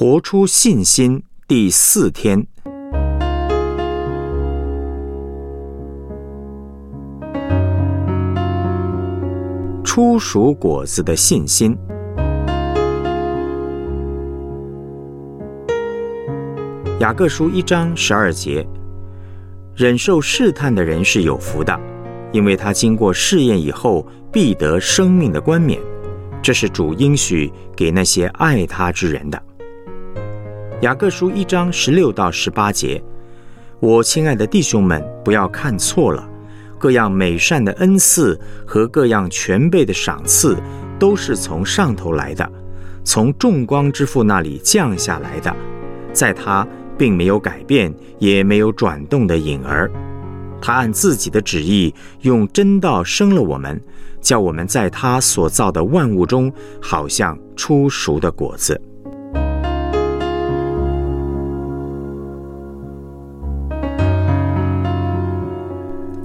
活出信心第四天，初熟果子的信心。雅各书一章十二节：忍受试探的人是有福的，因为他经过试验以后，必得生命的冠冕。这是主应许给那些爱他之人的。雅各书一章十六到十八节，我亲爱的弟兄们，不要看错了，各样美善的恩赐和各样全备的赏赐，都是从上头来的，从众光之父那里降下来的，在他并没有改变，也没有转动的影儿。他按自己的旨意，用真道生了我们，叫我们在他所造的万物中，好像出熟的果子。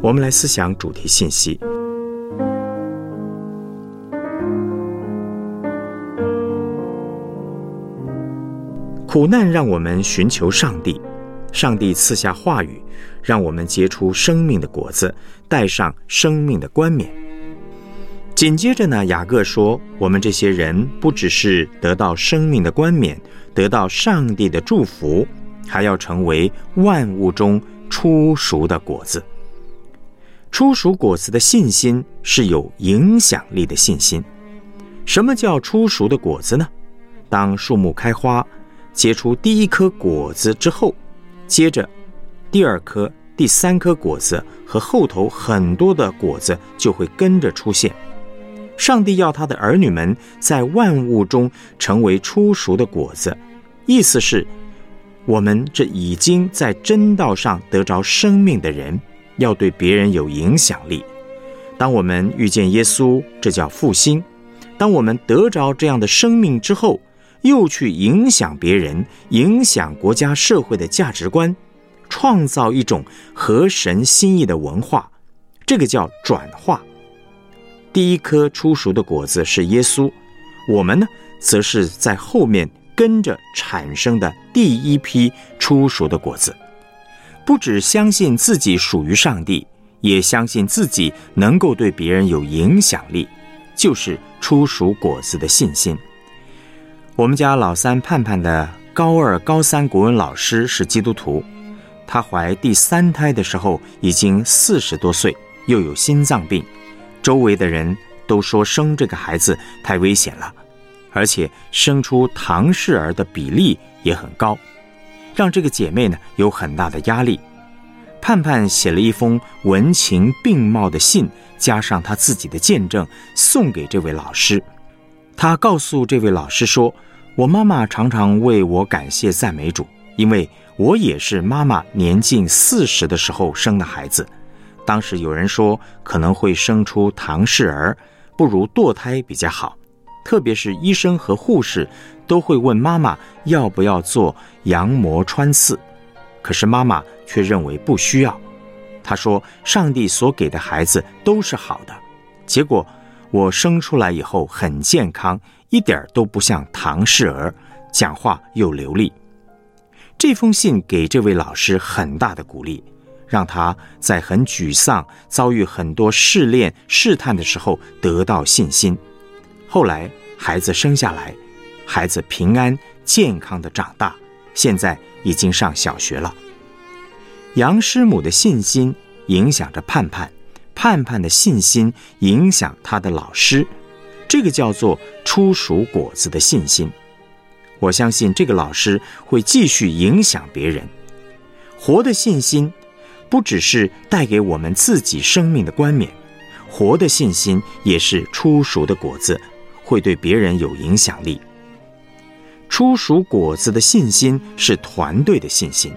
我们来思想主题信息。苦难让我们寻求上帝，上帝赐下话语，让我们结出生命的果子，带上生命的冠冕。紧接着呢，雅各说：“我们这些人不只是得到生命的冠冕，得到上帝的祝福，还要成为万物中出熟的果子。”初熟果子的信心是有影响力的信心。什么叫初熟的果子呢？当树木开花，结出第一颗果子之后，接着第二颗、第三颗果子和后头很多的果子就会跟着出现。上帝要他的儿女们在万物中成为初熟的果子，意思是，我们这已经在真道上得着生命的人。要对别人有影响力。当我们遇见耶稣，这叫复兴。当我们得着这样的生命之后，又去影响别人，影响国家社会的价值观，创造一种合神心意的文化，这个叫转化。第一颗出熟的果子是耶稣，我们呢，则是在后面跟着产生的第一批出熟的果子。不只相信自己属于上帝，也相信自己能够对别人有影响力，就是出熟果子的信心。我们家老三盼盼的高二、高三国文老师是基督徒，他怀第三胎的时候已经四十多岁，又有心脏病，周围的人都说生这个孩子太危险了，而且生出唐氏儿的比例也很高。让这个姐妹呢有很大的压力。盼盼写了一封文情并茂的信，加上她自己的见证，送给这位老师。她告诉这位老师说：“我妈妈常常为我感谢赞美主，因为我也是妈妈年近四十的时候生的孩子。当时有人说可能会生出唐氏儿，不如堕胎比较好。”特别是医生和护士都会问妈妈要不要做羊膜穿刺，可是妈妈却认为不需要。她说：“上帝所给的孩子都是好的。”结果我生出来以后很健康，一点都不像唐氏儿，讲话又流利。这封信给这位老师很大的鼓励，让他在很沮丧、遭遇很多试炼、试探的时候得到信心。后来孩子生下来，孩子平安健康的长大，现在已经上小学了。杨师母的信心影响着盼盼，盼盼的信心影响他的老师，这个叫做出熟果子的信心。我相信这个老师会继续影响别人。活的信心，不只是带给我们自己生命的冠冕，活的信心也是出熟的果子。会对别人有影响力。初熟果子的信心是团队的信心，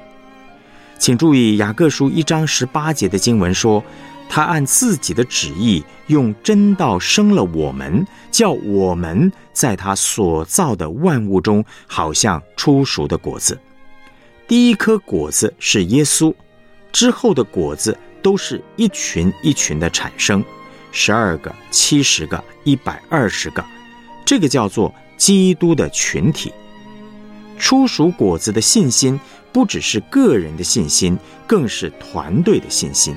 请注意雅各书一章十八节的经文说：“他按自己的旨意用真道生了我们，叫我们在他所造的万物中，好像初熟的果子。第一颗果子是耶稣，之后的果子都是一群一群的产生，十二个、七十个、一百二十个。”这个叫做基督的群体，初熟果子的信心不只是个人的信心，更是团队的信心。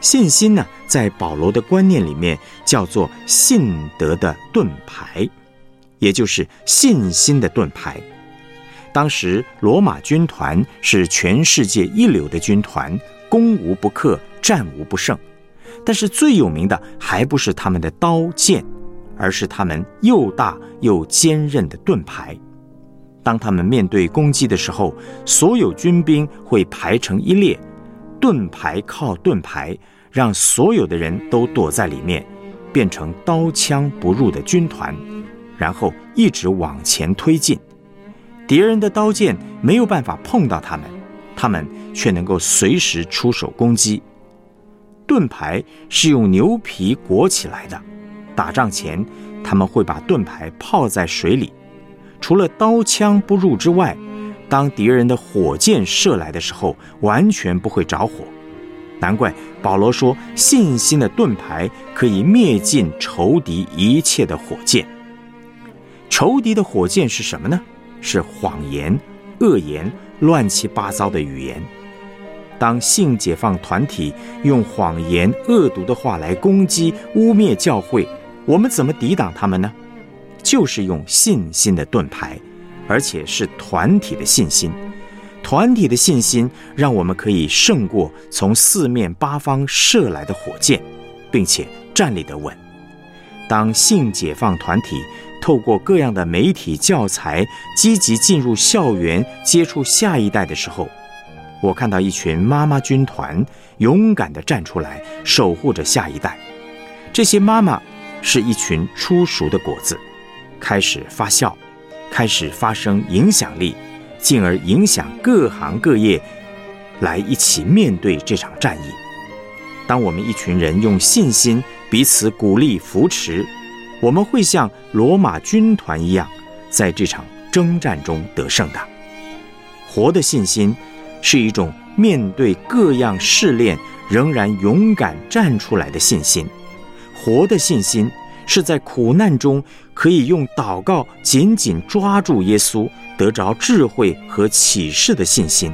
信心呢，在保罗的观念里面叫做信德的盾牌，也就是信心的盾牌。当时罗马军团是全世界一流的军团，攻无不克，战无不胜。但是最有名的还不是他们的刀剑，而是他们又大又坚韧的盾牌。当他们面对攻击的时候，所有军兵会排成一列，盾牌靠盾牌，让所有的人都躲在里面，变成刀枪不入的军团，然后一直往前推进。敌人的刀剑没有办法碰到他们，他们却能够随时出手攻击。盾牌是用牛皮裹起来的，打仗前他们会把盾牌泡在水里。除了刀枪不入之外，当敌人的火箭射来的时候，完全不会着火。难怪保罗说，信心的盾牌可以灭尽仇敌一切的火箭。仇敌的火箭是什么呢？是谎言、恶言、乱七八糟的语言。当性解放团体用谎言、恶毒的话来攻击、污蔑教会，我们怎么抵挡他们呢？就是用信心的盾牌，而且是团体的信心。团体的信心让我们可以胜过从四面八方射来的火箭，并且站立得稳。当性解放团体透过各样的媒体教材，积极进入校园接触下一代的时候，我看到一群妈妈军团勇敢地站出来，守护着下一代。这些妈妈是一群初熟的果子。开始发酵，开始发生影响力，进而影响各行各业，来一起面对这场战役。当我们一群人用信心彼此鼓励扶持，我们会像罗马军团一样，在这场征战中得胜的。活的信心是一种面对各样试炼仍然勇敢站出来的信心。活的信心。是在苦难中可以用祷告紧紧抓住耶稣，得着智慧和启示的信心，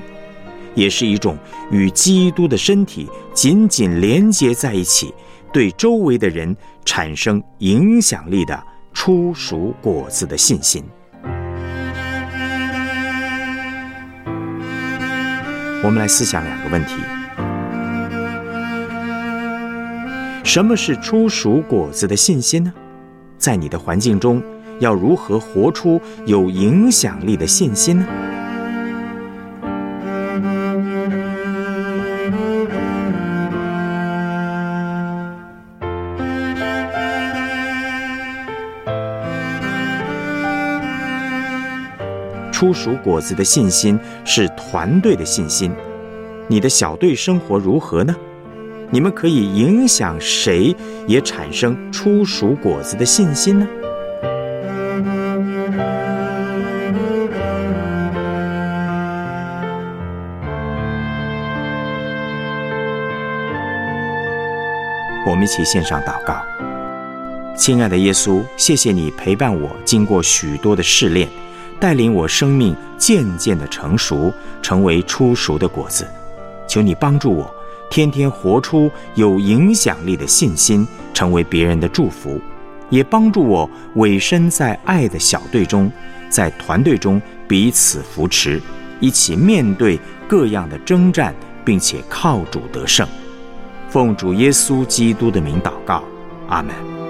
也是一种与基督的身体紧紧连接在一起，对周围的人产生影响力的初熟果子的信心。我们来思想两个问题：什么是初熟果子的信心呢？在你的环境中，要如何活出有影响力的信心呢？初熟果子的信心是团队的信心，你的小队生活如何呢？你们可以影响谁，也产生初熟果子的信心呢？我们一起献上祷告，亲爱的耶稣，谢谢你陪伴我经过许多的试炼，带领我生命渐渐的成熟，成为初熟的果子。求你帮助我。天天活出有影响力的信心，成为别人的祝福，也帮助我委身在爱的小队中，在团队中彼此扶持，一起面对各样的征战，并且靠主得胜。奉主耶稣基督的名祷告，阿门。